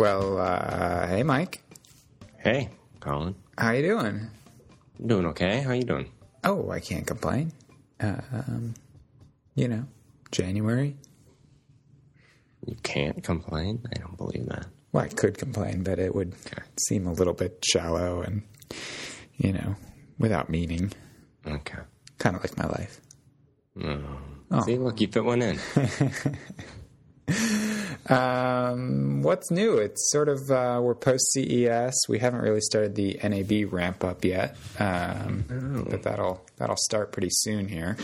Well, uh, hey, Mike. Hey, Colin. How you doing? Doing okay? How you doing? Oh, I can't complain. Uh, um, you know, January. You can't complain? I don't believe that. Well, I could complain, but it would Okay. seem a little bit shallow and, you know, without meaning. Okay. Kind of like my life. Oh. Oh. See, look, you fit one in. Um, what's new? It's sort of uh, we're post CES. We haven't really started the NAB ramp up yet, um, but that'll that'll start pretty soon here.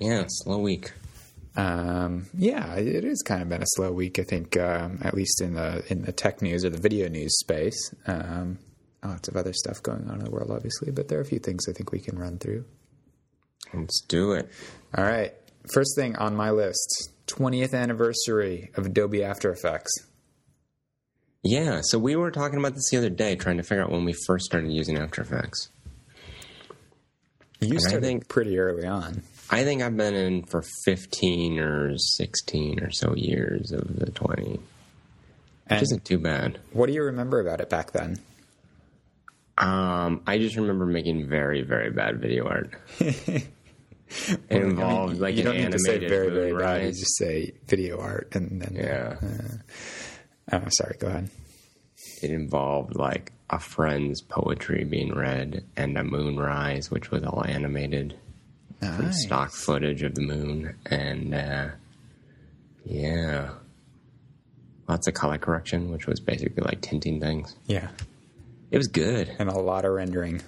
yeah, slow week. Um, yeah, it has kind of been a slow week. I think, um, at least in the in the tech news or the video news space. Um, lots of other stuff going on in the world, obviously, but there are a few things I think we can run through. Let's do it. All right, first thing on my list: 20th anniversary of Adobe After Effects. Yeah, so we were talking about this the other day, trying to figure out when we first started using After Effects. You I started think- pretty early on. I think I've been in for 15 or 16 or so years of the 20, which isn't too bad. what do you remember about it back then? Um, I just remember making very, very bad video art. it involved like you an don't need to say very, very bad. You just say video art, and then Yeah. Oh, sorry. Go ahead. It involved like a friend's poetry being read and a moonrise, which was all animated from stock footage of the moon. And uh, yeah, lots of color correction, which was basically like tinting things. Yeah, It was good. and a lot of rendering,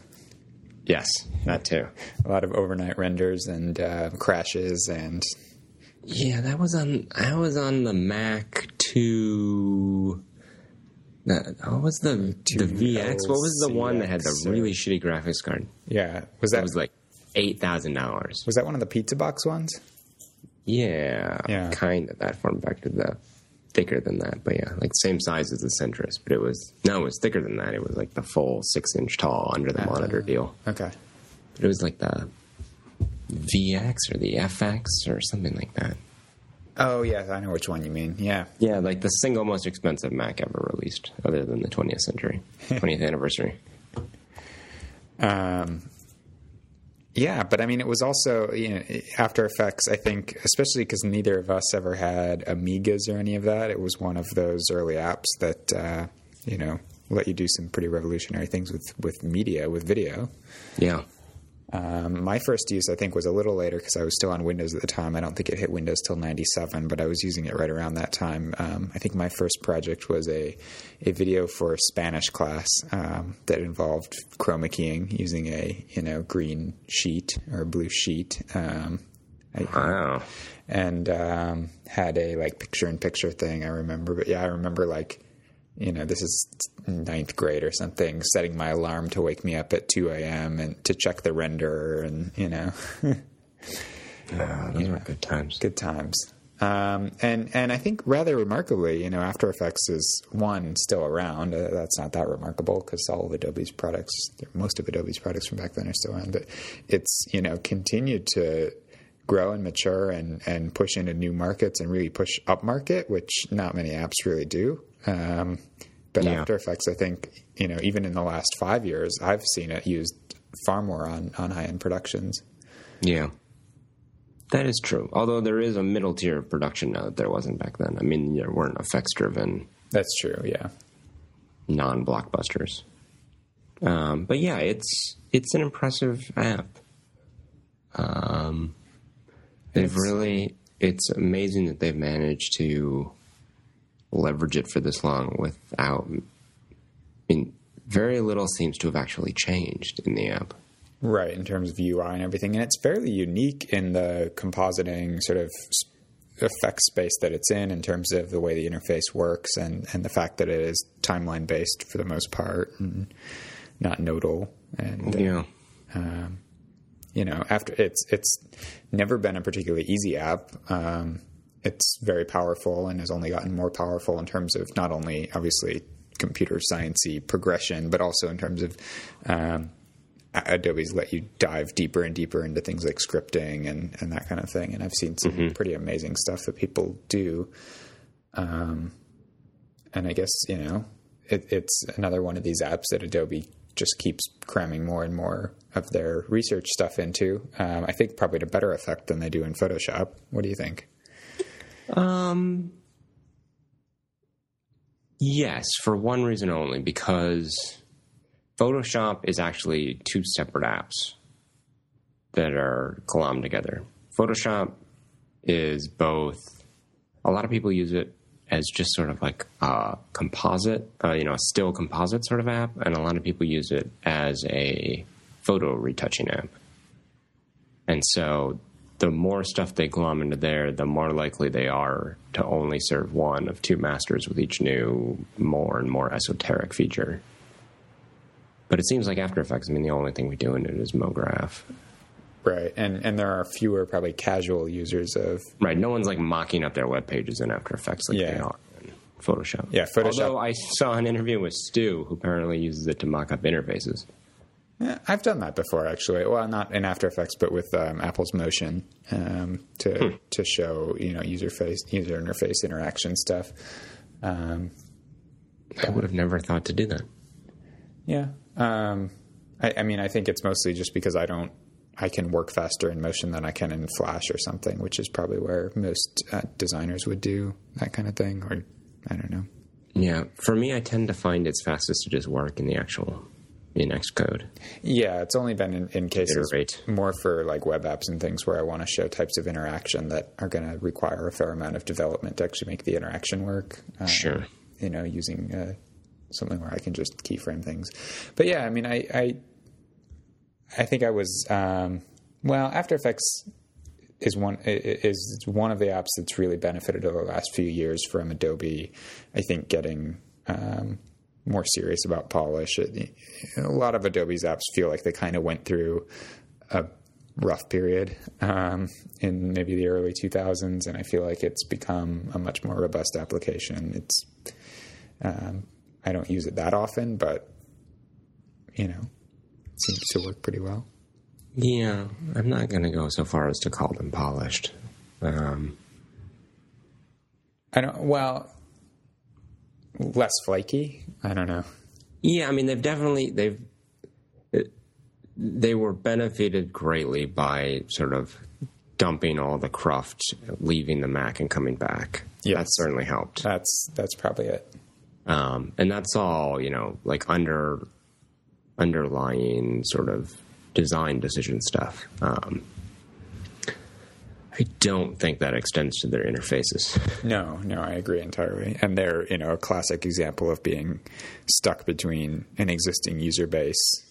Yes, that too. a lot of overnight renders and uh, crashes, and Yeah, that was on. I was on the Mac two. The, what was the the VX? What was the one that had the really shitty graphics card? yeah, was That that was like eight thousand dollars. was that one of the pizza box ones? Yeah, Yeah. kind of that form factor. The thicker than that, but yeah, like same size as the Centris, but it was no, it was thicker than that. It was like the full six inch tall under the monitor deal. Okay, But it was like the VX or the FX or something like that. oh yeah, I know which one you mean. Yeah, Yeah, like the single most expensive Mac ever released, other than the 20th century, 20th anniversary. Um, yeah, but I mean, it was also you know After Effects. I think, especially because neither of us ever had Amigas or any of that. It was one of those early apps that uh, you know let you do some pretty revolutionary things with with media, with video. Yeah. Um, my first use, I think, was a little later because I was still on Windows at the time. I don't think it hit Windows till '97, but I was using it right around that time. Um, I think my first project was a a video for a Spanish class um, that involved chroma keying using a you know green sheet or blue sheet. Um, I, Wow. and um, had a like picture in picture thing. I remember, but yeah, I remember like you know this is ninth grade or something, setting my alarm to wake me up at two a.m. and to check the render, and you know, Yeah, those were good times. good times. Um, and and I think rather remarkably, you know, After Effects is one still around. Uh, that's not that remarkable because all of Adobe's products, most of Adobe's products from back then are still around. But it's you know continued to grow and mature and and push into new markets and really push up market, which not many apps really do. Um, but Yeah. After Effects, I think you know even in the last five years, I've seen it used far more on on high end productions. Yeah. That is true. Although there is a middle tier of production now that there wasn't back then. I mean, there weren't effects driven That's true. Yeah. non blockbusters. Um, but yeah, it's it's an impressive app. Um, they've It's- really it's amazing that they've managed to leverage it for this long without. I mean, very little seems to have actually changed in the app. Right, in terms of UI and everything. And it's fairly unique in the compositing sort of effect space that it's in, in terms of the way the interface works and, and the fact that it is timeline based for the most part and not nodal. And, uh, Yeah, you know, after it's, it's never been a particularly easy app. Um, it's very powerful and has only gotten more powerful in terms of not only obviously computer sciencey progression, but also in terms of um, Adobe's let you dive deeper and deeper into things like scripting and, and that kind of thing. And I've seen some pretty amazing stuff that people do. Um, and I guess you know it, it's another one of these apps that Adobe just keeps cramming more and more of their research stuff into. Um, I think probably to better effect than they do in Photoshop. What do you think? Um, yes, for one reason only, because Photoshop is actually two separate apps that are glommed together. Photoshop is both, a lot of people use it as just sort of like a composite, uh, you know, a still composite sort of app, and a lot of people use it as a photo retouching app. And so the more stuff they glom into there, the more likely they are to only serve one of two masters with each new, more and more esoteric feature. But it seems like After Effects, I mean, the only thing we do in it is MoGraph. Right, and and there are fewer probably casual users of Right, no one's like mocking up their web pages in After Effects like Yeah. they are in Photoshop. Yeah, Photoshop- Although I saw an interview with Stu, who apparently uses it to mock up interfaces. Yeah, I've done that before, actually. Well, not in After Effects, but with um, Apple's Motion um, to to show you know user face user interface interaction stuff. Um, I would have never thought to do that. yeah, um, I, I mean, I think it's mostly just because I don't. I can work faster in Motion than I can in Flash or something, which is probably where most uh, designers would do that kind of thing. Or I don't know. Yeah, for me, I tend to find it's fastest to just work in the actual in Xcode. Yeah, it's only been in, in cases Iterate. more for like web apps and things where I want to show types of interaction that are going to require a fair amount of development to actually make the interaction work. Uh, Sure. You know, using uh, something where I can just keyframe things. But yeah, I mean, I I, I think I was um, well. After Effects is one is one of the apps that's really benefited over the last few years from Adobe. I think getting um, more serious about polish. It, a lot of Adobe's apps feel like they kind of went through a rough period um, in maybe the early 2000s, and I feel like it's become a much more robust application. It's um, I don't use it that often, but you know, it seems to work pretty well. Yeah, I'm not going to go so far as to call them polished. Um, I don't. Well, less flaky. I don't know. yeah, I mean they've definitely they've they were benefited greatly by sort of dumping all the cruft, leaving the Mac and coming back. Yes. That certainly helped. That's that's probably it. Um, and that's all, you know, like under underlying sort of design decision stuff. Um, I don't think that extends to their interfaces. No, no, I agree entirely. And they're, you know, a classic example of being stuck between an existing user base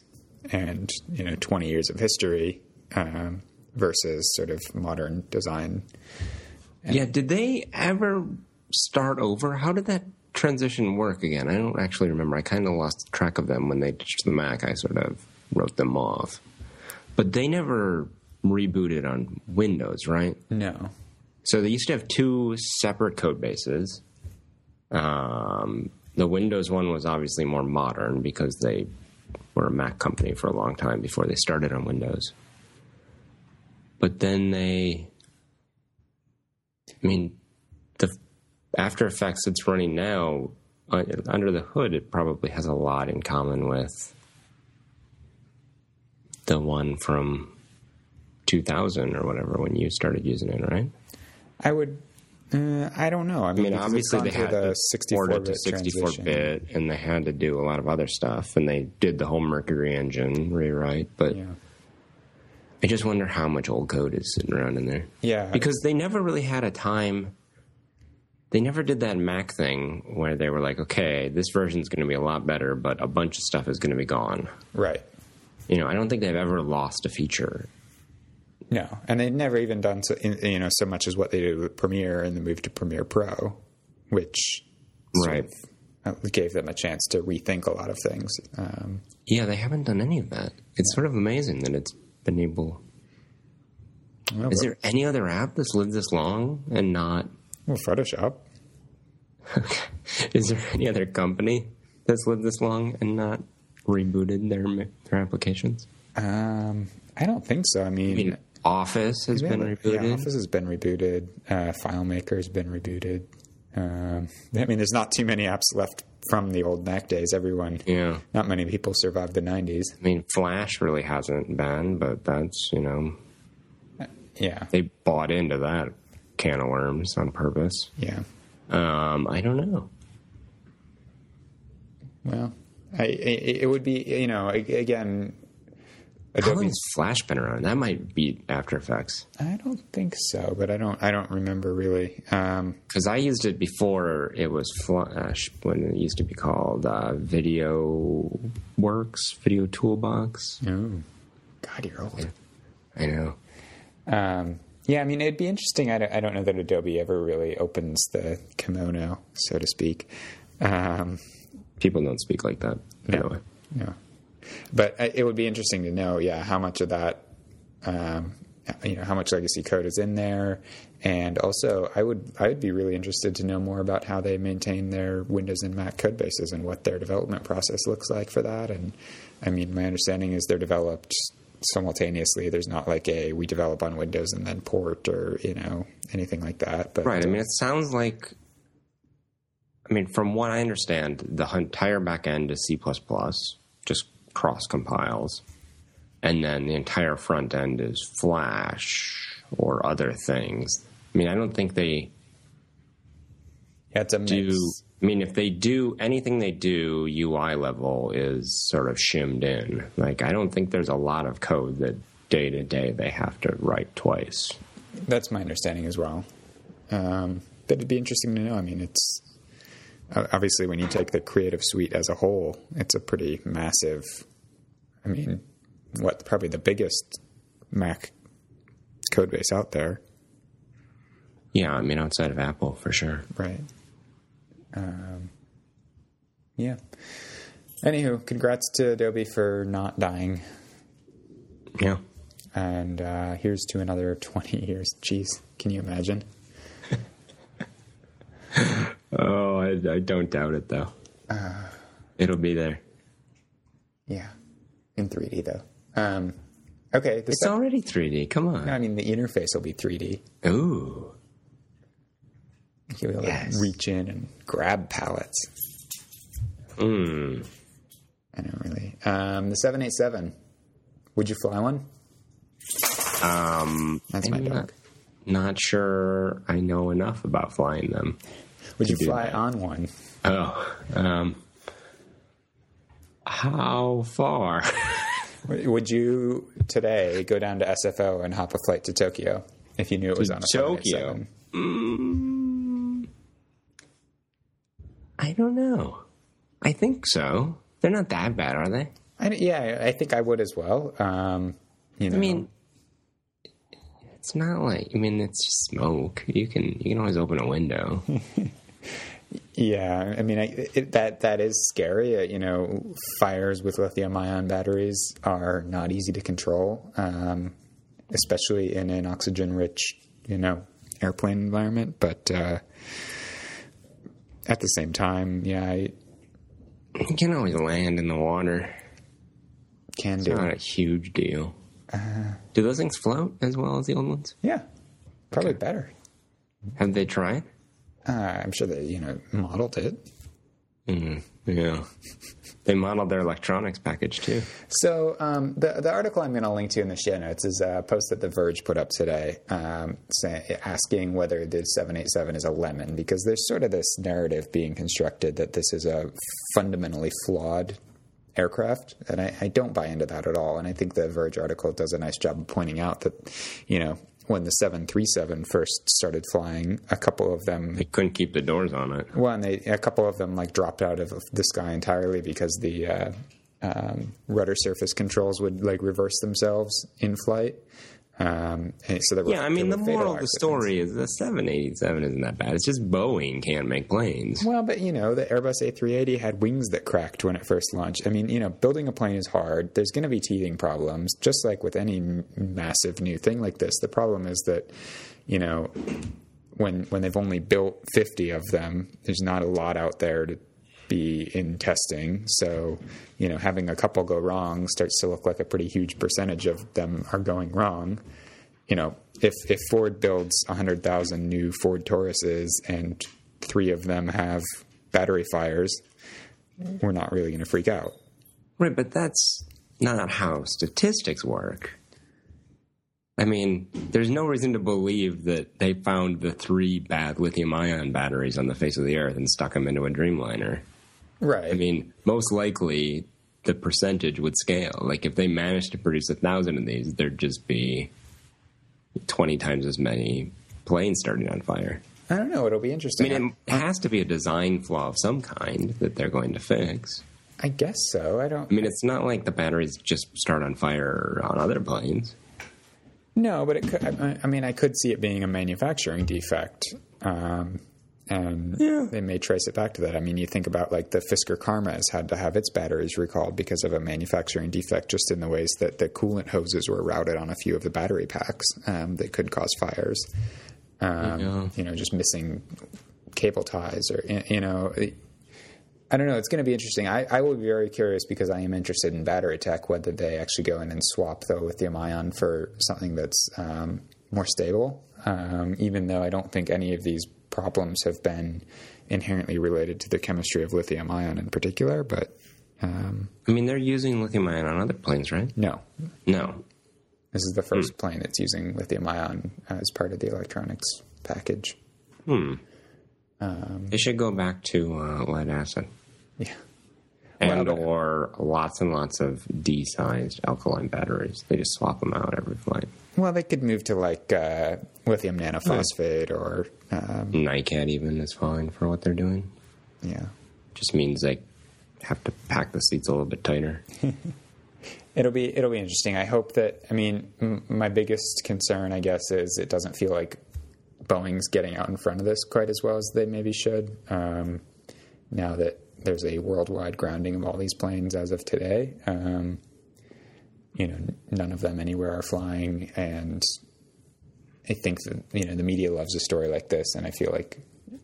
and, you know, 20 years of history um, versus sort of modern design. Yeah, did they ever start over? How did that transition work again? I don't actually remember. I kind of lost track of them when they ditched the Mac. I sort of wrote them off. But they never rebooted on Windows, right? No. So they used to have two separate code bases. Um, the Windows one was obviously more modern because they were a Mac company for a long time before they started on Windows. But then they, I mean, the After Effects that's running now, uh, under the hood, it probably has a lot in common with the one from 2000 or whatever when you started using it, right? I would. Uh, I don't know. I mean, I mean, obviously they had the 64 port it to bit 64 transition. bit, and they had to do a lot of other stuff, and they did the whole Mercury engine rewrite. But Yeah. I just wonder how much old code is sitting around in there. Yeah. because they never really had a time. They never did that Mac thing where they were like, "Okay, this version's going to be a lot better, but a bunch of stuff is going to be gone." Right. You know, I don't think they've ever lost a feature. No, and they've never even done so, in- you know so much as what they did with Premiere and the move to Premiere Pro, which sort Right. of, uh, gave them a chance to rethink a lot of things. Um, Yeah, they haven't done any of that. It's sort of amazing that it's been able. well, Is there any other app that's lived this long and not well, Photoshop? Is there any other company that's lived this long and not rebooted their their applications? Um, I don't think so. I mean, I mean, Office has been rebooted. Yeah, Office has been rebooted. Uh, FileMaker has been rebooted. Um, I mean, there's not too many apps left from the old Mac days. Everyone, Yeah. not many people survived the 90s. I mean, Flash really hasn't been, but that's, you know, Yeah, they bought into that can of worms on purpose. yeah. Um, I don't know. Well, I, it, it would be, you know, a- again, How long Adobe. has Flash been around? That might beat After Effects. I don't think so, but I don't. I don't remember really. Um, Because I used it before it was Flash, when it used to be called uh, Video Works, Video Toolbox. oh, God, you're old. I know. Um, yeah, I mean, it'd be interesting. I don't, I don't know that Adobe ever really opens the kimono, so to speak. Um, People don't speak like that. No. way. no, but it would be interesting to know, yeah, how much of that, um, you know, how much legacy code is in there, and also, I would, I would be really interested to know more about how they maintain their Windows and Mac code bases and what their development process looks like for that. And I mean, my understanding is they're developed simultaneously. There's not like a we develop on Windows and then port or you know anything like that. But Right. I mean, it sounds like. I mean, from what I understand, the entire back end is C, just cross compiles. And then the entire front end is Flash or other things. I mean, I don't think they yeah, it's a do. I mean, if they do anything they do, UI level is sort of shimmed in. Like, I don't think there's a lot of code that day to day they have to write twice. That's my understanding as well. Um, but it'd be interesting to know. I mean, it's obviously when you take the Creative Suite as a whole, it's a pretty massive. I mean, what probably the biggest Mac code base out there, Yeah, I mean, outside of Apple, for sure. right? Um, yeah. Anywho, congrats to Adobe for not dying, Yeah. and uh, here's to another twenty years. Jeez, can you imagine? Oh, I, I don't doubt it though. It'll be there. Yeah, in 3D though. Um, okay, the It's sec- already 3D. Come on. I mean, the interface will be 3D. Ooh. You'll be able Yes. to reach in and grab pallets. Mm. I don't really. Um, the 787. Would you fly one? Um, That's my dog. not, not sure I know enough about flying them. Would you do fly on one? Oh, um, how far? Would you today go down to SFO and hop a flight to Tokyo if you knew it was To on a Tokyo? Mm, I don't know. I think so. They're not that bad, are they? I, yeah, I think I would as well. Um, you know, I mean, it's not like I mean, it's just smoke. You can you can always open a window. Yeah, I mean I, it, that that is scary. Uh, you know, fires with lithium-ion batteries are not easy to control, um, especially in an oxygen-rich, you know, airplane environment. But uh, at the same time, yeah, I you can always land in the water. can It's do. not a huge deal. Do those things float as well as the old ones? Yeah, probably better. Have they tried? Uh, I'm sure they, you know, modeled it. Mm, yeah. they modeled their electronics package too. So um, the the article I'm going to link to in the show notes is a post that The Verge put up today, um, say, asking whether the 787 is a lemon because there's sort of this narrative being constructed that this is a fundamentally flawed aircraft, and I, I don't buy into that at all. And I think the Verge article does a nice job of pointing out that, you know, when the 737 first started flying, a couple of them They couldn't keep the doors on it. well, and they, a couple of them like dropped out of the sky entirely because the uh, um, rudder surface controls would like reverse themselves in flight. Um, so Yeah, I mean, the moral of the story is the 787 isn't that bad. It's just Boeing can't make planes. Well, but you know, the Airbus A380 had wings that cracked when it first launched. I mean, you know, building a plane is hard. There's going to be teething problems, just like with any massive new thing like this. The problem is that, you know, when when they've only built 50 of them, there's not a lot out there to be in testing. So, you know, having a couple go wrong starts to look like a pretty huge percentage of them are going wrong. You know, if if Ford builds 100,000 new Ford Tauruses and three of them have battery fires, we're not really going to freak out. Right, but that's not how statistics work. I mean, there's no reason to believe that they found the three bad lithium ion batteries on the face of the earth and stuck them into a Dreamliner. Right. I mean, most likely the percentage would scale. Like if they managed to produce a thousand of these, there'd just be 20 times as many planes starting on fire. I don't know. It'll be interesting. I mean, it has to be a design flaw of some kind that they're going to fix. I guess so. I don't. I mean, it's not like the batteries just start on fire on other planes. No, but it could. I, I mean, I could see it being a manufacturing defect, um, and Yeah. they may trace it back to that. I mean, you think about like the Fisker Karma has had to have its batteries recalled because of a manufacturing defect, just in the ways that the coolant hoses were routed on a few of the battery packs um, that could cause fires. Um, Yeah. You know, just missing cable ties, or you know. I don't know. It's going to be interesting. I, I will be very curious because I am interested in battery tech, whether they actually go in and swap the lithium ion for something that's um, more stable. Um, even though I don't think any of these problems have been inherently related to the chemistry of lithium ion in particular, but um, I mean, they're using lithium ion on other planes, right? no. No. This is the first plane that's using lithium ion as part of the electronics package. Hmm. They should go back to uh, lead acid. Yeah. And Well, or lots and lots of D-sized alkaline batteries. They just swap them out every flight. Well, they could move to like uh, lithium nanophosphate or, um, NiCad even is fine for what they're doing. yeah. Just means they have to pack the seats a little bit tighter. It'll be it'll be interesting. I hope that. I mean, m- my biggest concern, I guess, is it doesn't feel like Boeing's getting out in front of this quite as well as they maybe should. Um, now that there's a worldwide grounding of all these planes as of today, um, you know, none of them anywhere are flying, and I think that you know the media loves a story like this, and I feel like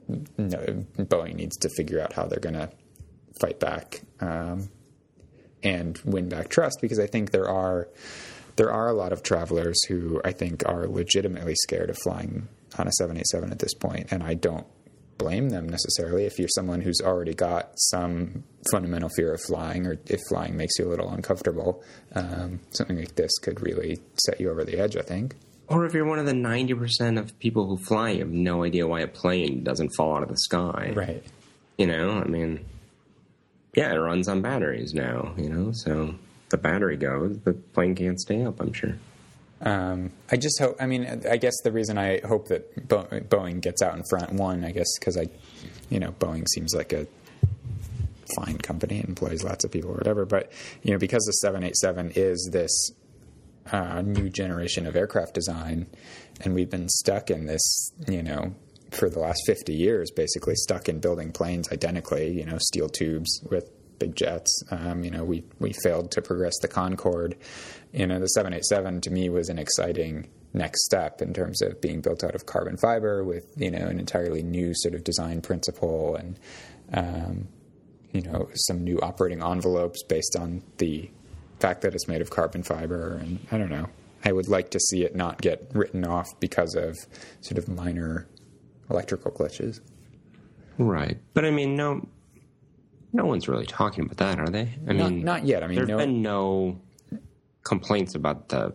Boeing needs to figure out how they're going to fight back. Um, and win back trust. Because I think there are there are a lot of travelers who I think are legitimately scared of flying on a 787 at this point, and I don't blame them necessarily. If you're someone who's already got some fundamental fear of flying, or if flying makes you a little uncomfortable, um, something like this could really set you over the edge. I think. Or if you're one of the 90% of people who fly, you have no idea why a plane doesn't fall out of the sky. Right. You know, I mean, yeah, it runs on batteries now, you know, so the battery goes, the plane can't stay up, I'm sure. Um, I just hope. I mean, I guess the reason I hope that Bo- Boeing gets out in front, one, I guess, because I, you know, Boeing seems like a fine company employs lots of people or whatever. But you know, because the 787 is this uh, new generation of aircraft design, and we've been stuck in this, you know, for the last 50 years, basically stuck in building planes identically, you know, steel tubes with big jets. Um, you know, we we failed to progress the Concorde. You know, the 787 to me was an exciting next step in terms of being built out of carbon fiber with you know an entirely new sort of design principle and um, you know some new operating envelopes based on the fact that it's made of carbon fiber and I don't know. I would like to see it not get written off because of sort of minor electrical glitches. Right. But I mean, no, no one's really talking about that, are they? I Not, mean, not yet. I mean, there's no, been no complaints about the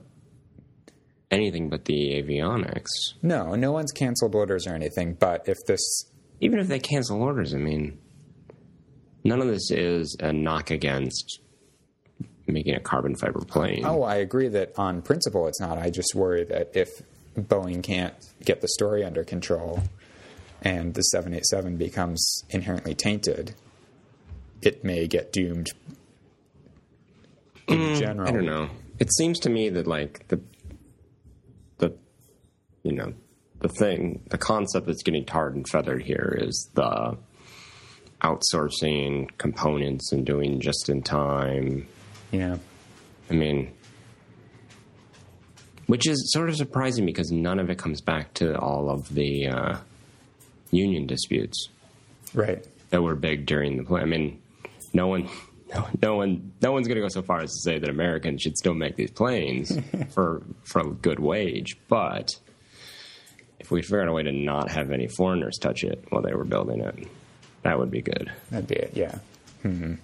anything but the avionics. no, no one's canceled orders or anything. But if this, Even if they cancel orders, I mean, none of this is a knock against making a carbon fiber plane. oh, I agree that on principle it's not. I just worry that if Boeing can't get the story under control and the 787 becomes inherently tainted, it may get doomed in general. Mm, I don't know. It seems to me that like the the you know the thing, the concept that's getting tarred and feathered here is the outsourcing components and doing just in time. Yeah. I mean, which is sort of surprising because none of it comes back to all of the uh, union disputes Right. that were big during the play. I mean, no one, no, no one, no one's going to go so far as to say that Americans should still make these planes for for a good wage. But if we figured out a way to not have any foreigners touch it while they were building it, that would be good. That'd be it. Yeah. Mm-hmm.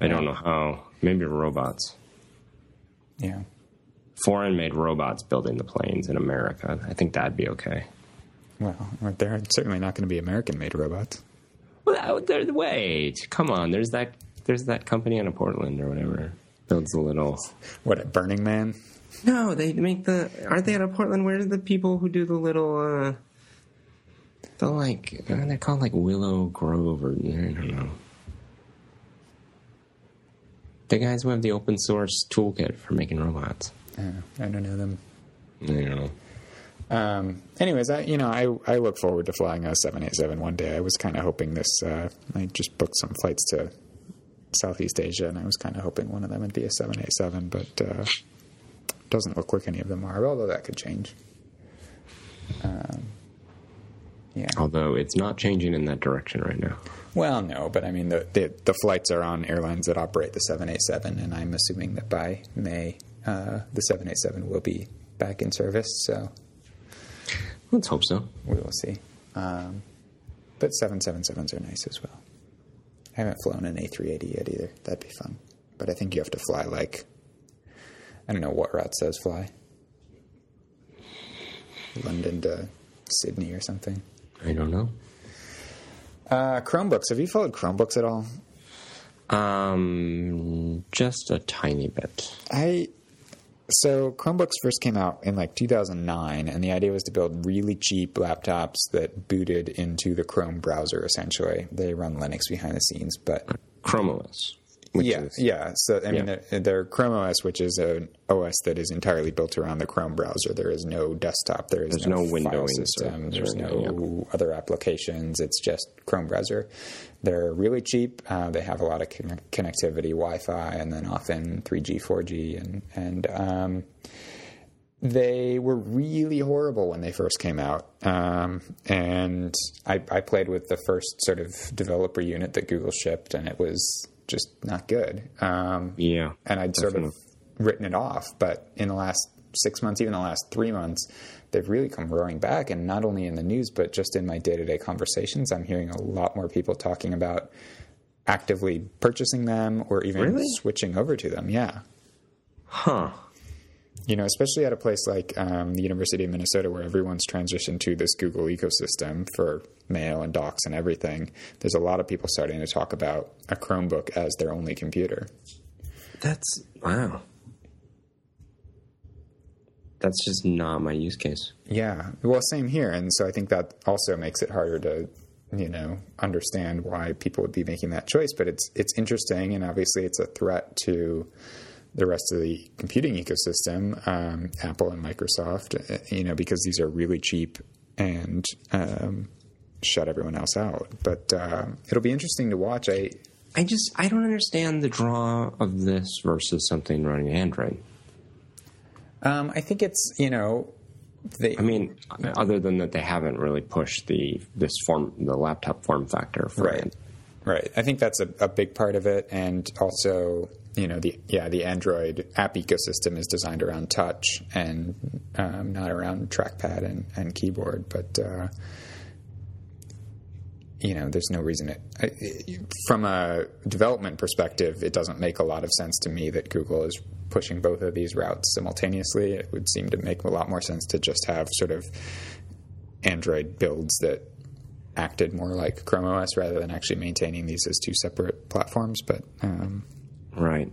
I don't know how. Maybe robots. Yeah. Foreign made robots building the planes in America. I think that'd be okay. Well, they're certainly not going to be American-made robots. Well, there, wait, come on. There's that. There's that company out of Portland or whatever builds the little. What at Burning Man? No, they make the. Aren't they out of Portland? Where are the people who do the little? uh The like uh, they're called like Willow Grove or I don't know. The guys who have the open source toolkit for making robots. Uh, I don't know them. I don't know. Um, anyways, I you know I I look forward to flying a 787 one day. I was kind of hoping this. Uh, I just booked some flights to Southeast Asia, and I was kind of hoping one of them would be a 787, but uh, doesn't look like any of them are. Although that could change. Um, yeah. Although it's not changing in that direction right now. Well, no, but I mean the, the the flights are on airlines that operate the 787, and I'm assuming that by May uh, the 787 will be back in service. So Let's hope so. we will see. Um, but 777s are nice as well. I haven't flown an A380 yet either. That'd be fun. But I think you have to fly like I don't know what routes those fly. London to Sydney or something. I don't know. Uh, Chromebooks. Have you followed Chromebooks at all? Um, just a tiny bit. I so Chromebooks first came out in like 2009, and the idea was to build really cheap laptops that booted into the Chrome browser. Essentially, they run Linux behind the scenes, but Chrome OS. Yeah, is, yeah. So I mean, Yeah. they're, they're Chrome OS, which is an OS that is entirely built around the Chrome browser. There is no desktop. There is There's no, no windowing system. There's no anything, other applications. It's just Chrome browser. They're really cheap. Uh, they have a lot of con- connectivity, Wi-Fi, and then often 3G, 4G, and and um, they were really horrible when they first came out. Um, and I, I played with the first sort of developer unit that Google shipped, and it was just not good. Um, Yeah. and I'd sort of written it off. But in the last six months, even the last three months, they've really come roaring back. And not only in the news, but just in my day to day conversations, I'm hearing a lot more people talking about actively purchasing them or even Really? switching over to them. Yeah. Huh. You know, especially at a place like um, the University of Minnesota, where everyone's transitioned to this Google ecosystem for mail and docs and everything. There's a lot of people starting to talk about a Chromebook as their only computer. That's wow. That's just not my use case. Yeah, well, same here, and so I think that also makes it harder to, you know, understand why people would be making that choice. But it's it's interesting, and obviously, it's a threat to the rest of the computing ecosystem, um, Apple and Microsoft, uh, you know, because these are really cheap and um, shut everyone else out. But uh, it'll be interesting to watch. I I just I don't understand the draw of this versus something running Android. um, I think it's you know. They, I mean, other than that, they haven't really pushed the this form the laptop form factor for Right. Right. I think that's a, a big part of it, and also, you know, the yeah, the Android app ecosystem is designed around touch and um, not around trackpad and, and keyboard. But uh, you know, there's no reason it. I, I- from a development perspective, it doesn't make a lot of sense to me that Google is pushing both of these routes simultaneously. It would seem to make a lot more sense to just have sort of Android builds that acted more like Chrome OS rather than actually maintaining these as two separate platforms. But um, Right.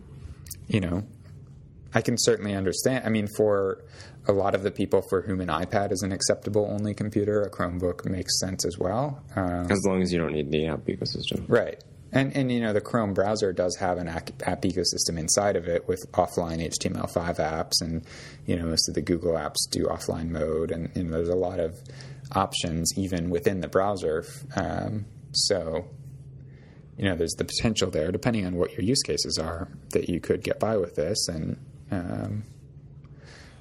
you know, I can certainly understand. I mean, for a lot of the people for whom an iPad is an acceptable only computer, a Chromebook makes sense as well. Um, As long as you don't need the app ecosystem. Right. And, and you know the Chrome browser does have an app app ecosystem inside of it with offline HTML5 apps, and you know most of the Google apps do offline mode, and, and there's a lot of options even within the browser. Um, so you know there's the potential there, depending on what your use cases are, that you could get by with this. And um,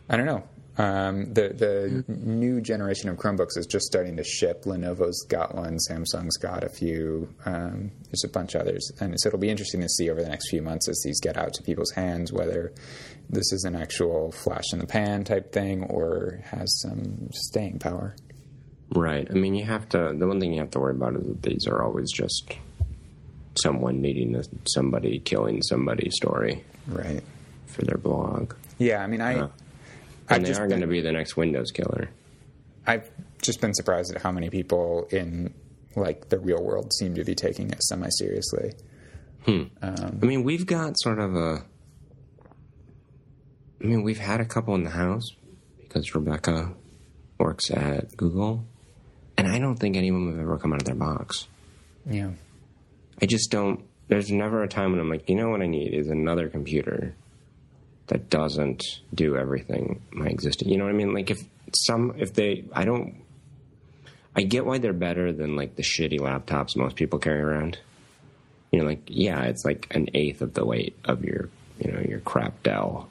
I don't know. Um, the the new generation of Chromebooks is just starting to ship. Lenovo's got one, Samsung's got a few. Um, there's a bunch of others, and so it'll be interesting to see over the next few months as these get out to people's hands whether this is an actual flash in the pan type thing or has some staying power. Right. I mean, you have to. The one thing you have to worry about is that these are always just someone needing a, somebody killing somebody story Right. for their blog, Yeah, I mean, I. I've and they are going to be the next Windows killer. I've just been surprised at how many people in like the real world seem to be taking it semi seriously. Hmm. I mean, we've got sort of a. I mean, we've had a couple in the house because Rebecca works at Google, and I don't think anyone would ever come out of their box. Yeah. I just don't. There's never a time when I'm like, you know what I need is another computer that doesn't do everything my existing. You know what I mean? Like if some, if they, I don't. I get why they're better than like the shitty laptops most people carry around. You know, like yeah, it's like an eighth of the weight of your, you know, your crap Dell,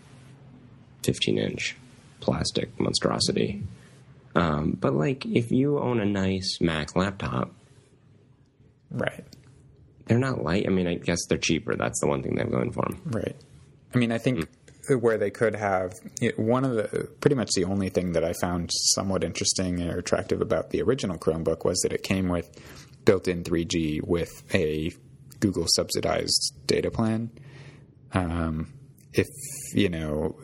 fifteen inch plastic monstrosity. Um, but like, if you own a nice Mac laptop, Right. They're not light. I mean, I guess they're cheaper. That's the one thing they have going for them. Right. I mean, I think where they could have one of the pretty much the only thing that I found somewhat interesting or attractive about the original Chromebook was that it came with built-in 3G with a Google subsidized data plan. Um, if you know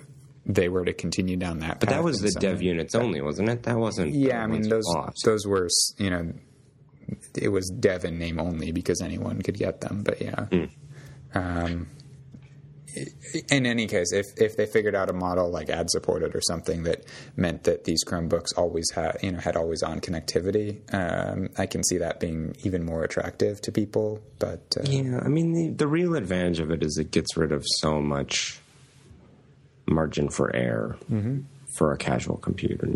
they were to continue down that, But that was the dev units only, wasn't it? That wasn't. Yeah, I mean those those were you know it was dev in name only because anyone could get them. But yeah. Um, in any case, if if they figured out a model like ad supported or something that meant that these Chromebooks always had you know had always on connectivity, um, I can see that being even more attractive to people. But uh, Yeah, I mean, the, the real advantage of it is it gets rid of so much margin for error Mm-hmm. for a casual computer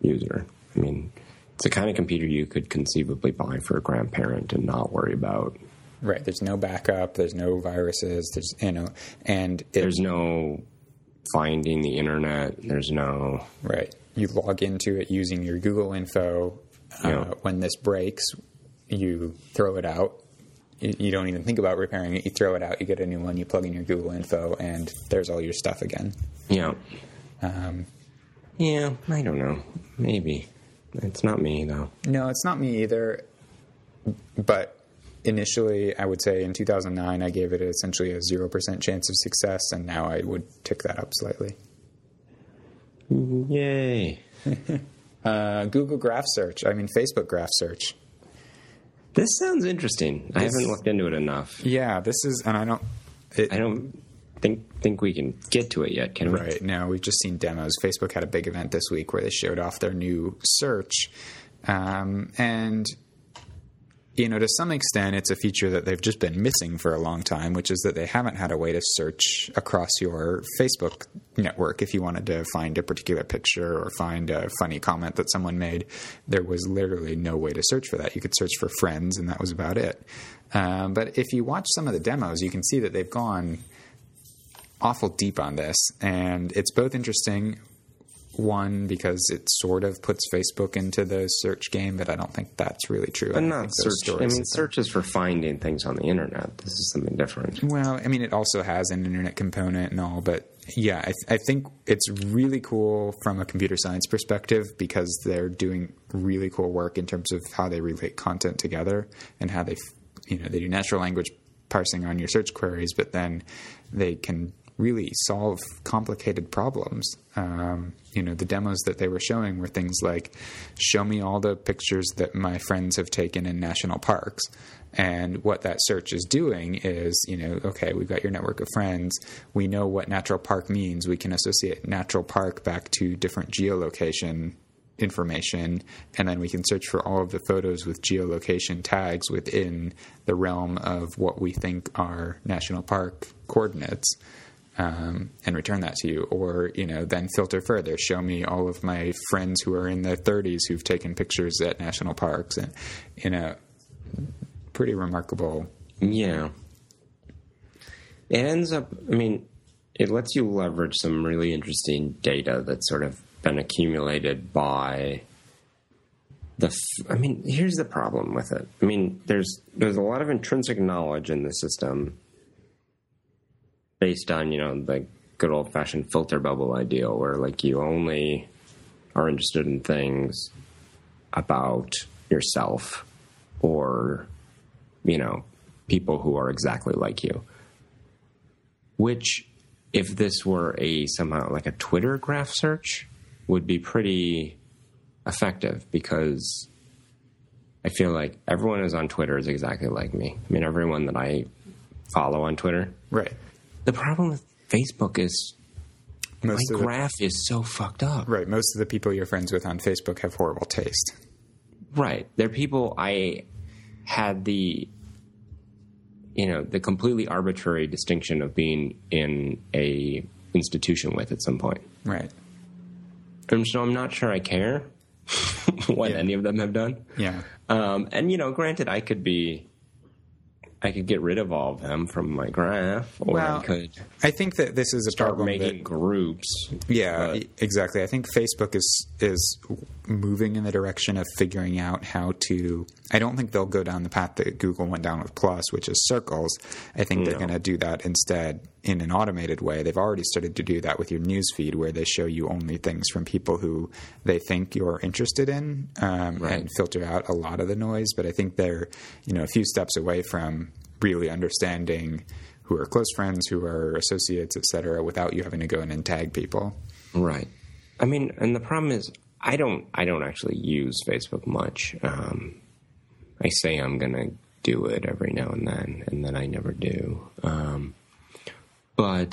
user. I mean, it's the kind of computer you could conceivably buy for a grandparent and not worry about. right, there's no backup, there's no viruses, there's you know, and it, There's no finding the internet. There's no. Right. You log into it using your Google info. Uh, Yeah. When this breaks, you throw it out. You, you don't even think about repairing it. You throw it out. You get a new one. You plug in your Google info, and there's all your stuff again. Yeah. Um, Yeah, I don't know. Maybe. It's not me, though. no, it's not me either. But initially, I would say in 2009, I gave it essentially a 0% chance of success, and now I would tick that up slightly. Yay. Uh, Google Graph Search, I mean, Facebook Graph Search. This sounds interesting. I haven't looked into it enough. Yeah, this is, and I don't. It, I don't think think we can get to it yet, can we? Right. No, we've just seen demos. Facebook had a big event this week where they showed off their new search. Um, and, you know, to some extent, it's a feature that they've just been missing for a long time, which is that they haven't had a way to search across your Facebook network if you wanted to find a particular picture or find a funny comment that someone made. There was literally no way to search for that. You could search for friends, and that was about it. Um, but if you watch some of the demos, you can see that they've gone awful deep on this, and it's both interesting. One because it sort of puts Facebook into the search game, but I don't think that's really true. I But not search. I mean, search is for finding things on the internet. This is something different. Well, I mean, it also has an internet component and all, but yeah, I, I think it's really cool from a computer science perspective because they're doing really cool work in terms of how they relate content together and how they, f- you know, they do natural language parsing on your search queries, but then they can really solve complicated problems. Um, you know, the demos that they were showing were things like, show me all the pictures that my friends have taken in national parks. And what that search is doing is, you know, okay, we've got your network of friends. We know what natural park means. We can associate natural park back to different geolocation information, and then we can search for all of the photos with geolocation tags within the realm of what we think are national park coordinates. Um, and return that to you, or you know, then filter further. Show me all of my friends who are in their 30s who've taken pictures at national parks, and you know, pretty remarkable. Yeah. It ends up. I mean, it lets you leverage some really interesting data that's sort of been accumulated by the. F- I mean, here's the problem with it. I mean, there's there's a lot of intrinsic knowledge in the system based on you know the good old fashioned filter bubble ideal, where like you only are interested in things about yourself or, you know, people who are exactly like you. Which, if this were a somehow like a Twitter graph search, would be pretty effective because I feel like everyone who's on Twitter is exactly like me. I mean, everyone that I follow on Twitter. Right. The problem with Facebook is Most my the, graph is so fucked up. right. Most of the people you're friends with on Facebook have horrible taste. Right. They're people I had the you know, the completely arbitrary distinction of being in a institution with at some point. Right. And so I'm not sure I care what Yeah. any of them have done. Yeah. Um, and you know, granted, I could be, I could get rid of all of them from my graph, or Well, I could I think that this is a start problem making that groups. Yeah, but- exactly. I think Facebook is is moving in the direction of figuring out how to. I don't think they'll go down the path that Google went down with Plus, which is circles. I think they're going to do that instead in an automated way. They've already started to do that with your news feed, where they show you only things from people who they think you're interested in, um, Right. and filter out a lot of the noise. But I think they're you know a few steps away from really understanding who are close friends, who are associates, et cetera, without you having to go in and tag people. Right. I mean, and the problem is, I don't, I don't actually use Facebook much. Um, I say I'm gonna do it every now and then, and then I never do. Um, but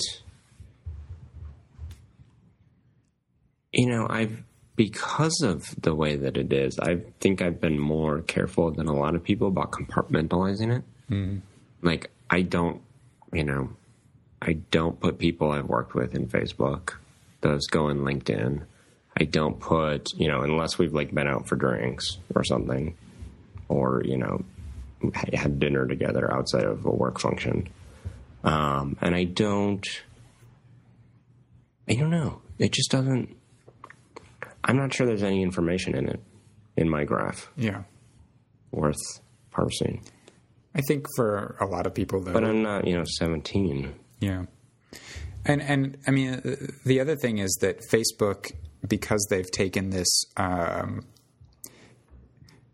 you know, I've because of the way that it is, I think I've been more careful than a lot of people about compartmentalizing it. Mm-hmm. Like, I don't, you know, I don't put people I've worked with in Facebook. Those go in LinkedIn. I don't put, you know, unless we've like been out for drinks or something, or you know, had dinner together outside of a work function. Um, and I don't, I don't know. It just doesn't. I'm not sure there's any information in it in my graph Yeah. worth parsing. I think for a lot of people, though, But I'm not, you know, 17. yeah, and and I mean, uh, the other thing is that Facebook, because they've taken this, um,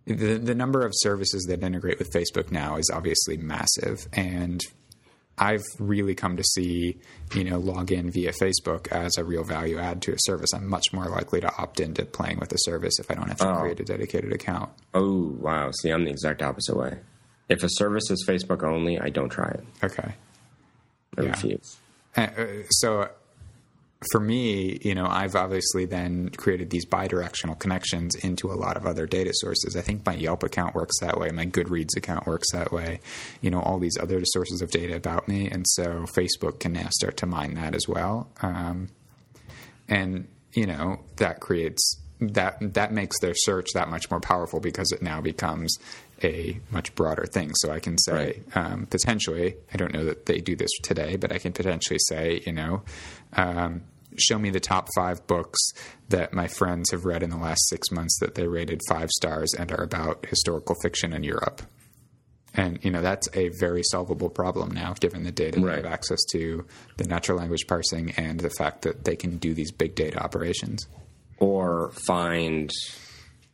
the the number of services that integrate with Facebook now is obviously massive, and I've really come to see, you know, log in via Facebook as a real value add to a service. I'm much more likely to opt into playing with a service if I don't have to Oh. create a dedicated account. Oh, wow. See, I'm the exact opposite way. If a service is Facebook only, I don't try it. Okay. I Yeah. refuse. Uh, so for me, you know, I've obviously then created these bidirectional connections into a lot of other data sources. I think my Yelp account works that way, my Goodreads account works that way, you know, all these other sources of data about me. And so Facebook can now start to mine that as well. Um, and, you know, that creates that that makes their search that much more powerful because it now becomes a much broader thing. So I can say Right. um, potentially, I don't know that they do this today, but I can potentially say, you know, um, show me the top five books that my friends have read in the last six months that they rated five stars and are about historical fiction in Europe. And you know that's a very solvable problem now, given the data they have access to, the natural language parsing, and the fact that they can do these big data operations. Or find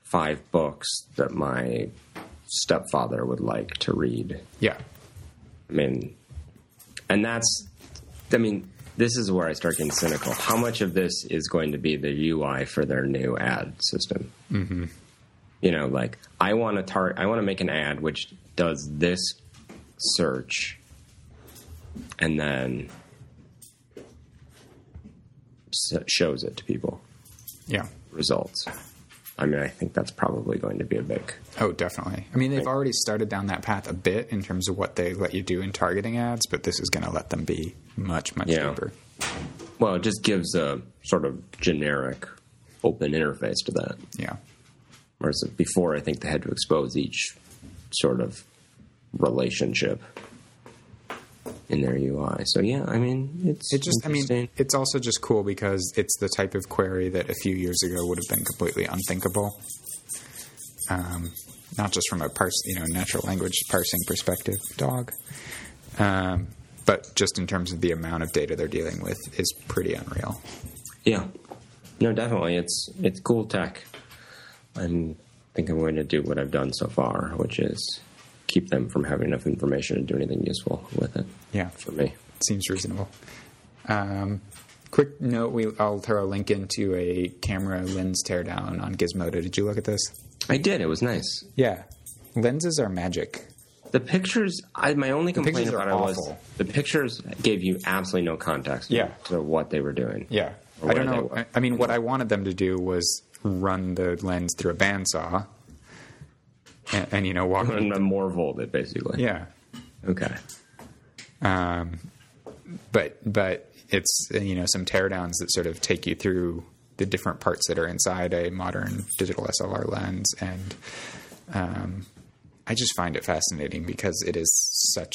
five books that my stepfather would like to read. Yeah, I mean, and that's, I mean, this is where I start getting cynical. How much of this is going to be the UI for their new ad system? Mm-hmm. You know, like I want to tar- I want to make an ad which does this search, and then shows it to people yeah. results. I mean, I think that's probably going to be a big. Oh, definitely. I mean, they've already started down that path a bit in terms of what they let you do in targeting ads, but this is going to let them be much, much Yeah. deeper. Well, it just gives a sort of generic open interface to that. Yeah. Whereas before, I think they had to expose each sort of relationship in their UI. So yeah, I mean, it's It just, I mean, it's also just cool because it's the type of query that a few years ago would have been completely unthinkable. Um, not just from a parse, you know, natural language parsing perspective, dog, um, but just in terms of the amount of data they're dealing with is pretty unreal. yeah, no, definitely, it's it's cool tech. I'm think I'm going to do what I've done so far, which is keep them from having enough information to do anything useful with it. Yeah, for me, seems reasonable. Um, quick note: we I'll throw a link into a camera lens teardown on Gizmodo. Did you look at this? I did. It was nice. Yeah, lenses are magic. The pictures, I, my only complaint about it was awful. the pictures gave you absolutely no context Yeah. to what they were doing. Yeah, I don't know. I, I mean, what I wanted them to do was run the lens through a bandsaw, and, and you know walk. And then more volted, basically. yeah, Okay. Um, but but it's you know some teardowns that sort of take you through the different parts that are inside a modern digital SLR lens, and um, I just find it fascinating because it is such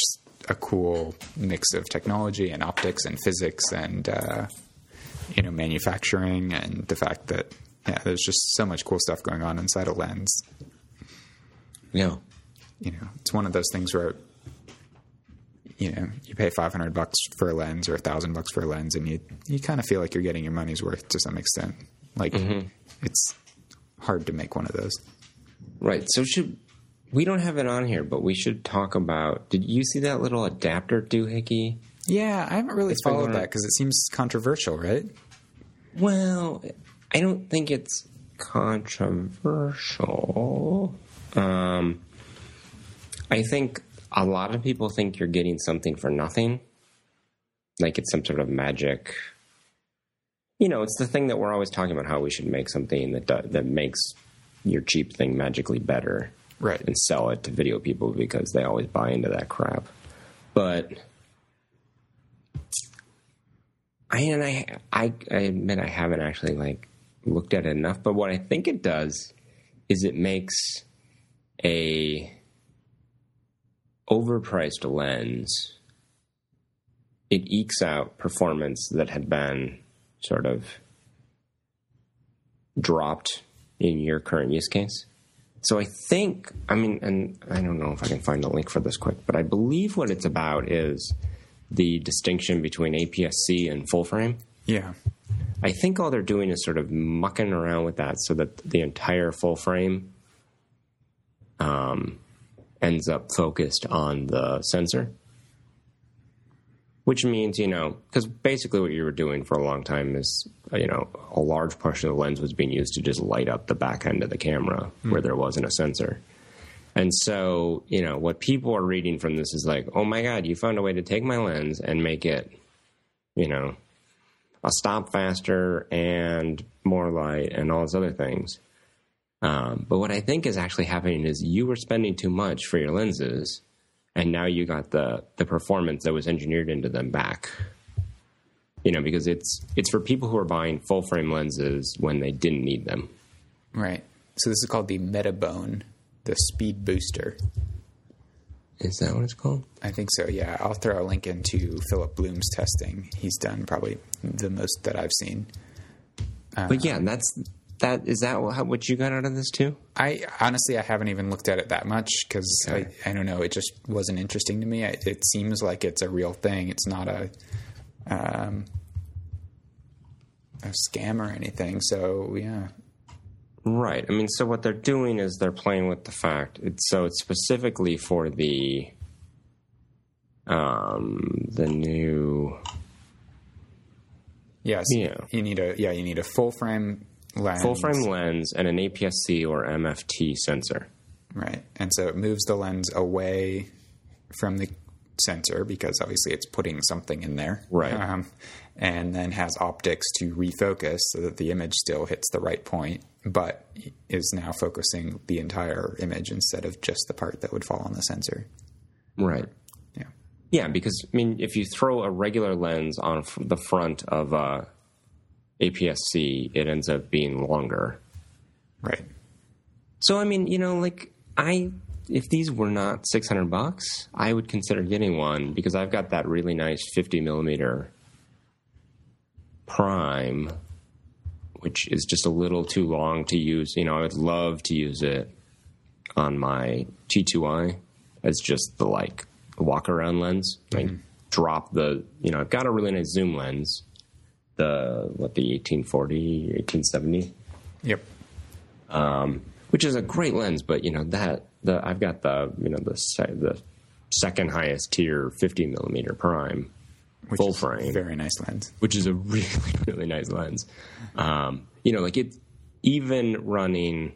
a cool mix of technology and optics and physics and uh, you know manufacturing and the fact that yeah, there's just so much cool stuff going on inside a lens. Yeah. You know, it's one of those things where you know you pay 500 bucks for a lens or a thousand bucks for a lens, and you you kind of feel like you're getting your money's worth to some extent. Like it's hard to make one of those. Right. So should we don't have it on here, but we should talk about. Did you see that little adapter doohickey? Yeah, I haven't really been followed that because it seems controversial, right? Well, I don't think it's controversial. Um, I think a lot of people think you're getting something for nothing, like it's some sort of magic. You know, it's the thing that we're always talking about how we should make something that do, that makes your cheap thing magically better Right. and sell it to video people because they always buy into that crap. But I and I, I I admit I haven't actually like looked at it enough. But what I think it does is it makes a overpriced lens. It ekes out performance that had been sort of dropped in your current use case. So I think, I mean, and I don't know if I can find a link for this quick, but I believe what it's about is the distinction between APS-C and full frame. Yeah. I think all they're doing is sort of mucking around with that so that the entire full frame um, ends up focused on the sensor. Which means, you know, because basically what you were doing for a long time is, you know, a large portion of the lens was being used to just light up the back end of the camera hmm. where there wasn't a sensor. And so, you know, what people are reading from this is like, oh my God, you found a way to take my lens and make it, you know, a stop faster and more light and all those other things. Um, but what I think is actually happening is you were spending too much for your lenses, and now you got the the performance that was engineered into them back. You know, because it's it's for people who are buying full frame lenses when they didn't need them. Right. So this is called the Metabone, the speed booster. Is that what it's called? I think so. Yeah, I'll throw a link into Philip Bloom's testing. He's done probably the most that I've seen. but yeah, that's that. Is that what, what you got out of this too? I honestly I haven't even looked at it that much because Okay. I, I don't know. It just wasn't interesting to me. I, it seems like it's a real thing. It's not a um, a scam or anything. So yeah, Right. I mean, so what they're doing is they're playing with the fact. It's, so it's specifically for the um the new yes, Yeah. You need a yeah. You need a full frame lens. full frame lens and an APS-C or MFT sensor. Right. And so it moves the lens away from the sensor because obviously it's putting something in there. Right. Um, and then has optics to refocus so that the image still hits the right point, but is now focusing the entire image instead of just the part that would fall on the sensor. Right. Yeah. Yeah, because I mean, if you throw a regular lens on the front of a APS-C, it ends up being longer. Right. So I mean, you know, like I if these were not 600 bucks, I would consider getting one because I've got that really nice 50 millimeter prime, which is just a little too long to use. You know, I would love to use it on my T2i as just the like walk around lens. Mm-hmm. Like drop the, you know, I've got a really nice zoom lens, the what the 1840, 1870 Yep. which is a great lens. But you know that the I've got the you know the the second highest tier 50 millimeter prime Which full frame, very nice lens. which is a really really nice lens. Um, you know, like it even running,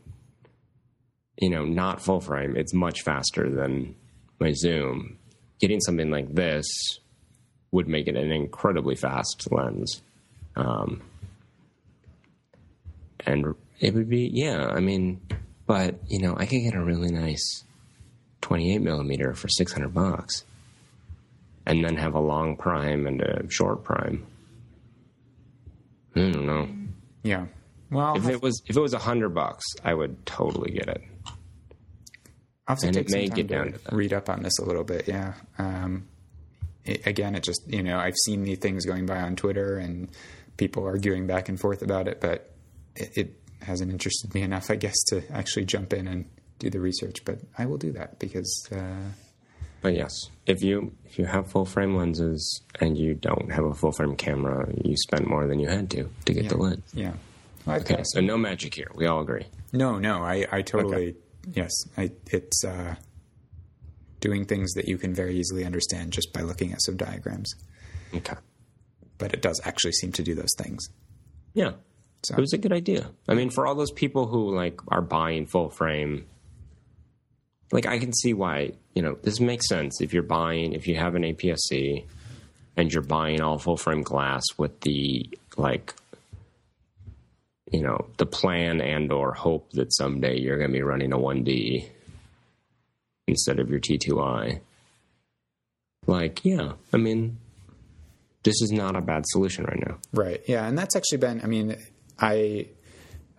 you know, not full frame, it's much faster than my zoom. Getting something like this would make it an incredibly fast lens. Um, and it would be, yeah, I mean, but, you know, I could get a really nice 28 millimeter for 600 bucks and then have a long prime and a short prime. I don't know. Yeah. Well, If it was if it was a hundred bucks, I would totally get it. I'll have to And take it some time to down to read up on this a little bit. Yeah. Um, it, again, it just you know I've seen the things going by on Twitter and people arguing back and forth about it, but it, it hasn't interested me enough, I guess, to actually jump in and do the research. But I will do that because uh, But yes, if you if you have full frame lenses and you don't have a full frame camera, you spent more than you had to to get the lens. yeah. Well, Okay, so no magic here. We all agree. No, no, I, I totally yes. I it's uh, doing things that you can very easily understand just by looking at some diagrams. Okay. But it does actually seem to do those things. Yeah. So- It was a good idea. I mean, for all those people who like are buying full frame, like I can see why, you know, this makes sense if you're buying if you have an APS-C and you're buying all full frame glass with the like you know, the plan and or hope that someday you're going to be running a 1D instead of your T2i. Like, yeah, I mean, this is not a bad solution right now. Right. Yeah, and that's actually been. I mean, I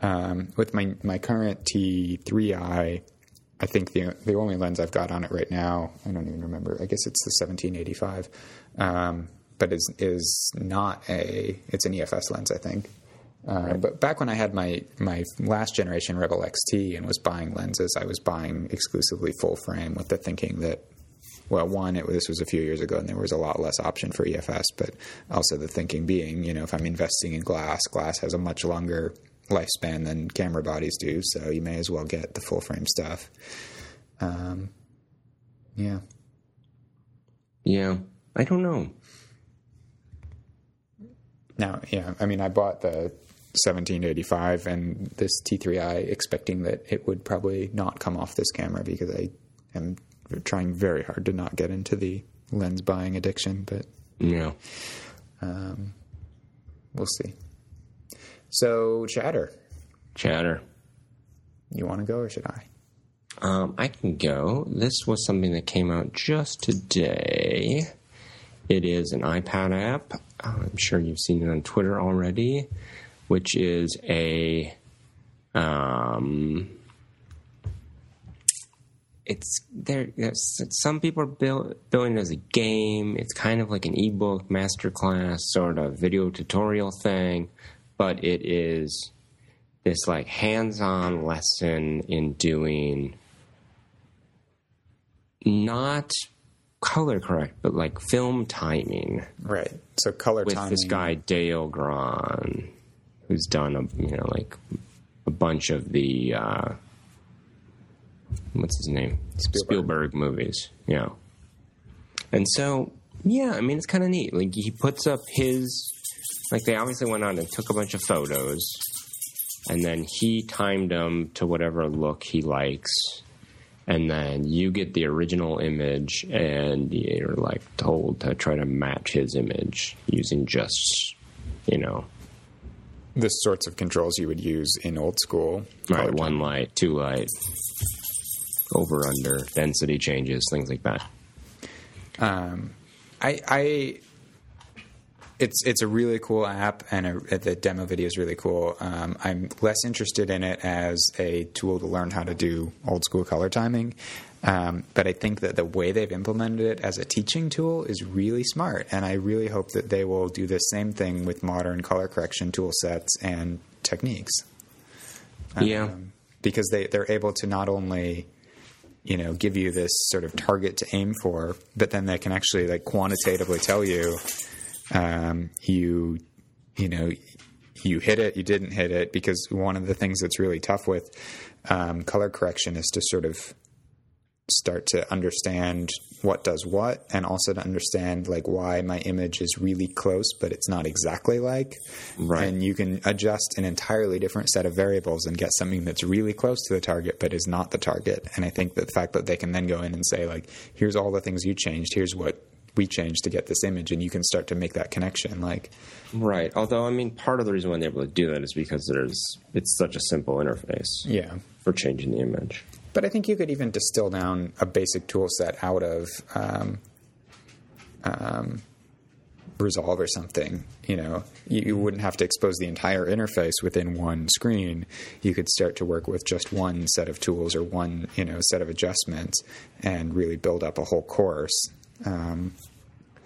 um, with my my current T3i, I think the the only lens I've got on it right now. I don't even remember. I guess it's the 1785, um, but is is not a. It's an EFS lens, I think. Uh, But back when I had my my last generation Rebel XT and was buying lenses, I was buying exclusively full frame with the thinking that well, one, it, this was a few years ago, and there was a lot less option for EFS. But also the thinking being, you know, if I'm investing in glass, glass has a much longer lifespan than camera bodies do, so you may as well get the full frame stuff. Um, yeah, Yeah, I don't know. now, yeah, I mean, I bought the 1785 and this T3i expecting that it would probably not come off this camera because I am trying very hard to not get into the lens buying addiction, but Yeah. we'll see. So, chatter. Chatter. You want to go or should I? Um, I can go. This was something that came out just today. It is an iPad app. I'm sure you've seen it on Twitter already, which is a. Um, it's there. Some people are build, building it as a game. It's kind of like an ebook masterclass sort of video tutorial thing, but it is this like hands-on lesson in doing not color correct, but like film timing Right. So, color with timing. this guy Dale Grahn, who's done a you know like a bunch of the uh, what's his name Spielberg. movies, yeah. And so yeah, I mean it's kind of neat. Like he puts up his like they obviously went on and took a bunch of photos, and then he timed them to whatever look he likes. And then you get the original image, and you're like told to try to match his image using just, you know, the sorts of controls you would use in old school. right, one light, two light, over under, density changes, things like that. Um, I, I, it's it's a really cool app, and a, the demo video is really cool. Um, I'm less interested in it as a tool to learn how to do old school color timing, um, but I think that the way they've implemented it as a teaching tool is really smart, and I really hope that they will do the same thing with modern color correction tool sets and techniques. yeah. Um, because they they're able to not only you know give you this sort of target to aim for, but then they can actually like quantitatively tell you um, you you know you hit it, you didn't hit it. Because one of the things that's really tough with Um, color correction is to sort of start to understand what does what and also to understand like why my image is really close but it's not exactly like Right. and you can adjust an entirely different set of variables and get something that's really close to the target but is not the target and i think that the fact that they can then go in and say like here's all the things you changed here's what we changed to get this image and you can start to make that connection like Right. Although, I mean, part of the reason why they're able to do that is because there's it's such a simple interface yeah for changing the image. But I think you could even distill down a basic tool set out of um, um, Resolve or something. You know, you, you wouldn't have to expose the entire interface within one screen. You could start to work with just one set of tools or one, you know, set of adjustments, and really build up a whole course. Um,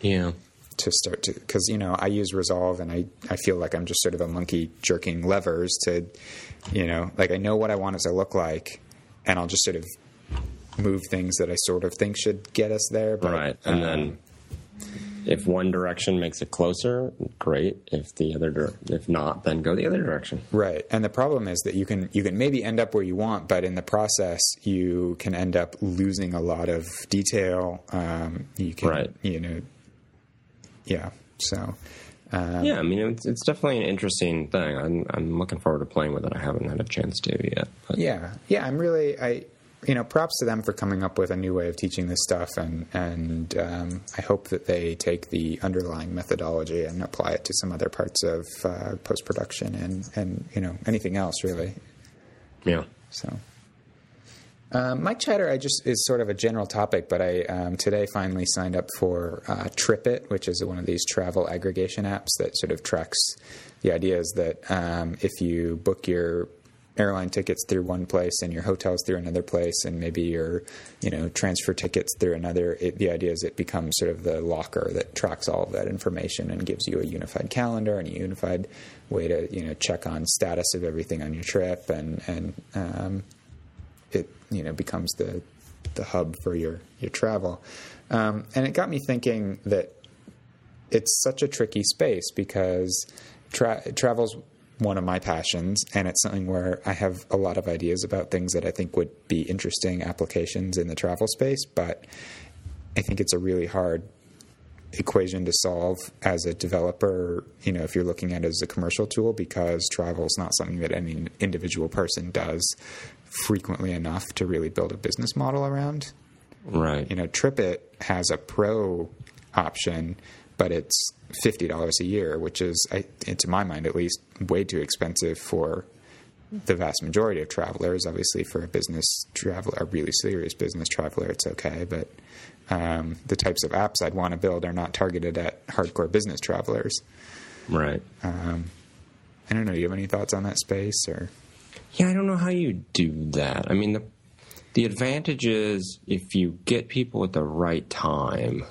Yeah. to start to because you know I use Resolve and I I feel like I'm just sort of a monkey jerking levers to you know like I know what I want it to look like and I'll just sort of move things that I sort of think should get us there but Right. And um, then if one direction makes it closer, great. If the other, dir- if not, then go the other direction. Right, and the problem is that you can you can maybe end up where you want, but in the process you can end up losing a lot of detail. Um, you can, Right. you know, yeah. So, um, Yeah, I mean, it's, it's definitely an interesting thing. I'm, I'm looking forward to playing with it. I haven't had a chance to yet. But Yeah, yeah. I'm really I, you know, props to them for coming up with a new way of teaching this stuff, and and um, I hope that they take the underlying methodology and apply it to some other parts of uh, post production and and you know anything else really. yeah. So. Um, Mike Chatter, I just is sort of a general topic, but I um, today finally signed up for uh, TripIt, which is one of these travel aggregation apps that sort of tracks. The idea is that um, if you book your airline tickets through one place and your hotels through another place, and maybe your you know transfer tickets through another, it, the idea is it becomes sort of the locker that tracks all of that information and gives you a unified calendar and a unified way to you know check on status of everything on your trip and and um, it you know becomes the the hub for your your travel. Um, and it got me thinking that it's such a tricky space because tra- travel's one of my passions, and it's something where I have a lot of ideas about things that I think would be interesting applications in the travel space. But I think it's a really hard equation to solve as a developer, you know, if you're looking at it as a commercial tool, because travel is not something that any individual person does frequently enough to really build a business model around. Right. You know, TripIt has a pro option, but it's fifty dollars a year, which is, I, to my mind at least, way too expensive for the vast majority of travelers. Obviously, for a business traveler, a really serious business traveler, it's okay. But um, the types of apps I'd want to build are not targeted at hardcore business travelers. Right. I don't know. Do you have any thoughts on that space or? Yeah, I don't know how you do that. I mean, the the advantage is if you get people at the right time,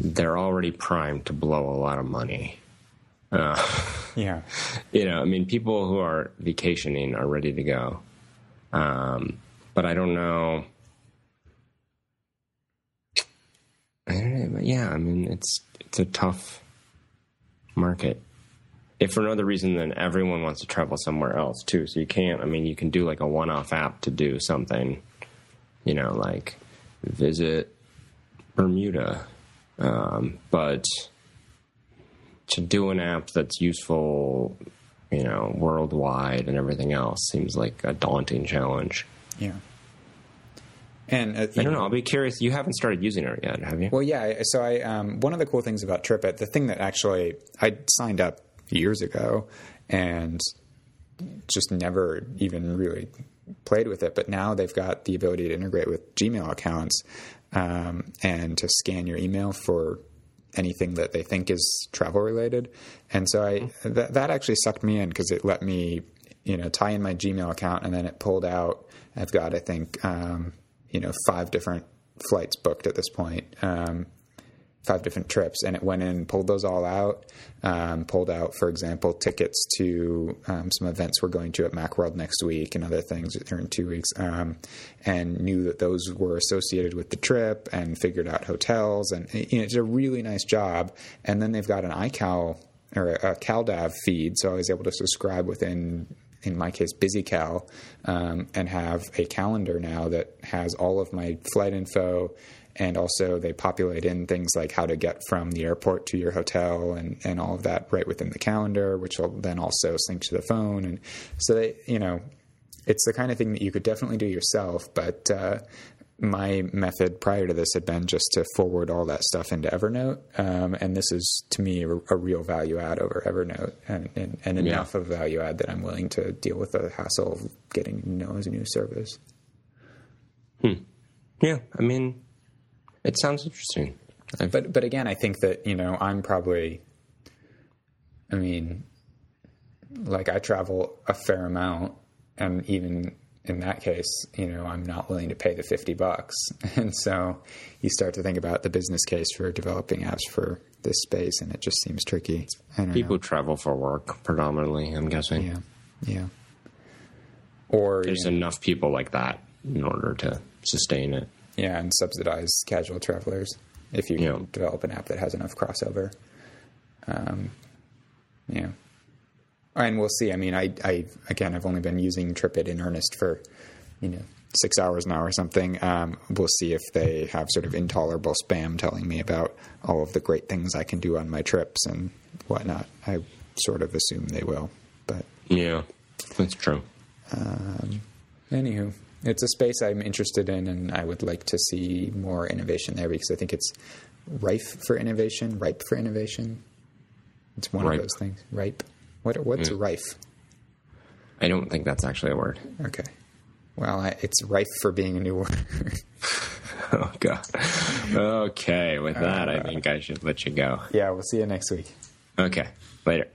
they're already primed to blow a lot of money. Uh, Yeah. you know, I mean, people who are vacationing are ready to go. Um, but I don't know. I don't know. but Yeah, I mean, it's it's a tough market. If for no other reason than everyone wants to travel somewhere else too, so you can't. I mean, you can do like a one-off app to do something. You know, like visit Bermuda, um, but to do an app that's useful, you know, worldwide and everything else seems like a daunting challenge. Yeah. And uh, I don't know. I'll be curious. You haven't started using it yet, have you? Well, yeah. So I, um, one of the cool things about TripIt, the thing that actually I signed up years ago and just never even really played with it, but now they've got the ability to integrate with Gmail accounts um, and to scan your email for anything that they think is travel related. And so I that, that actually sucked me in because it let me, you know, tie in my Gmail account and then it pulled out. I've got I think um, you know five different flights booked at this point. Um, five different trips, and it went in, pulled those all out, um, pulled out, for example, tickets to um, some events we're going to at MacWorld next week and other things in two weeks, um, and knew that those were associated with the trip, and figured out hotels, and you know, it's a really nice job. And then they've got an iCal or a CalDAV feed, so I was able to subscribe within in my case, BusyCal, um, and have a calendar now that has all of my flight info. And also, they populate in things like how to get from the airport to your hotel and, and all of that right within the calendar, which will then also sync to the phone. And so, they, you know, it's the kind of thing that you could definitely do yourself, but uh, my method prior to this had been just to forward all that stuff into Evernote, um, and this is to me a, a, real value add over Evernote, and, and, and enough yeah. of value add that I'm willing to deal with the hassle of getting you know as a new service. Hmm. Yeah, I mean, it sounds interesting. I've... But but again, I think that you know I'm probably, I mean, like I travel a fair amount, and even in that case, you know, I'm not willing to pay the 50 bucks. And so you start to think about the business case for developing apps for this space, and it just seems tricky. People know. travel for work predominantly, I'm guessing. Yeah. Yeah. Or there's you know, enough people like that in order to sustain it. Yeah, and subsidize casual travelers if you yeah. develop an app that has enough crossover. Um, yeah and we'll see. I mean, I, I again, I've only been using TripIt in earnest for, you know, six hours now or something. Um, we'll see if they have sort of intolerable spam telling me about all of the great things I can do on my trips and whatnot. I sort of assume they will, but yeah, that's true. Um, anywho, it's a space I'm interested in, and I would like to see more innovation there because I think it's rife for innovation, ripe for innovation. It's one ripe. of those things, ripe. What what's mm. rife? I don't think that's actually a word. Okay. Well, I, it's rife for being a new word. oh god. Okay, with that, uh, I think I should let you go. Yeah, we'll see you next week. Okay. Later.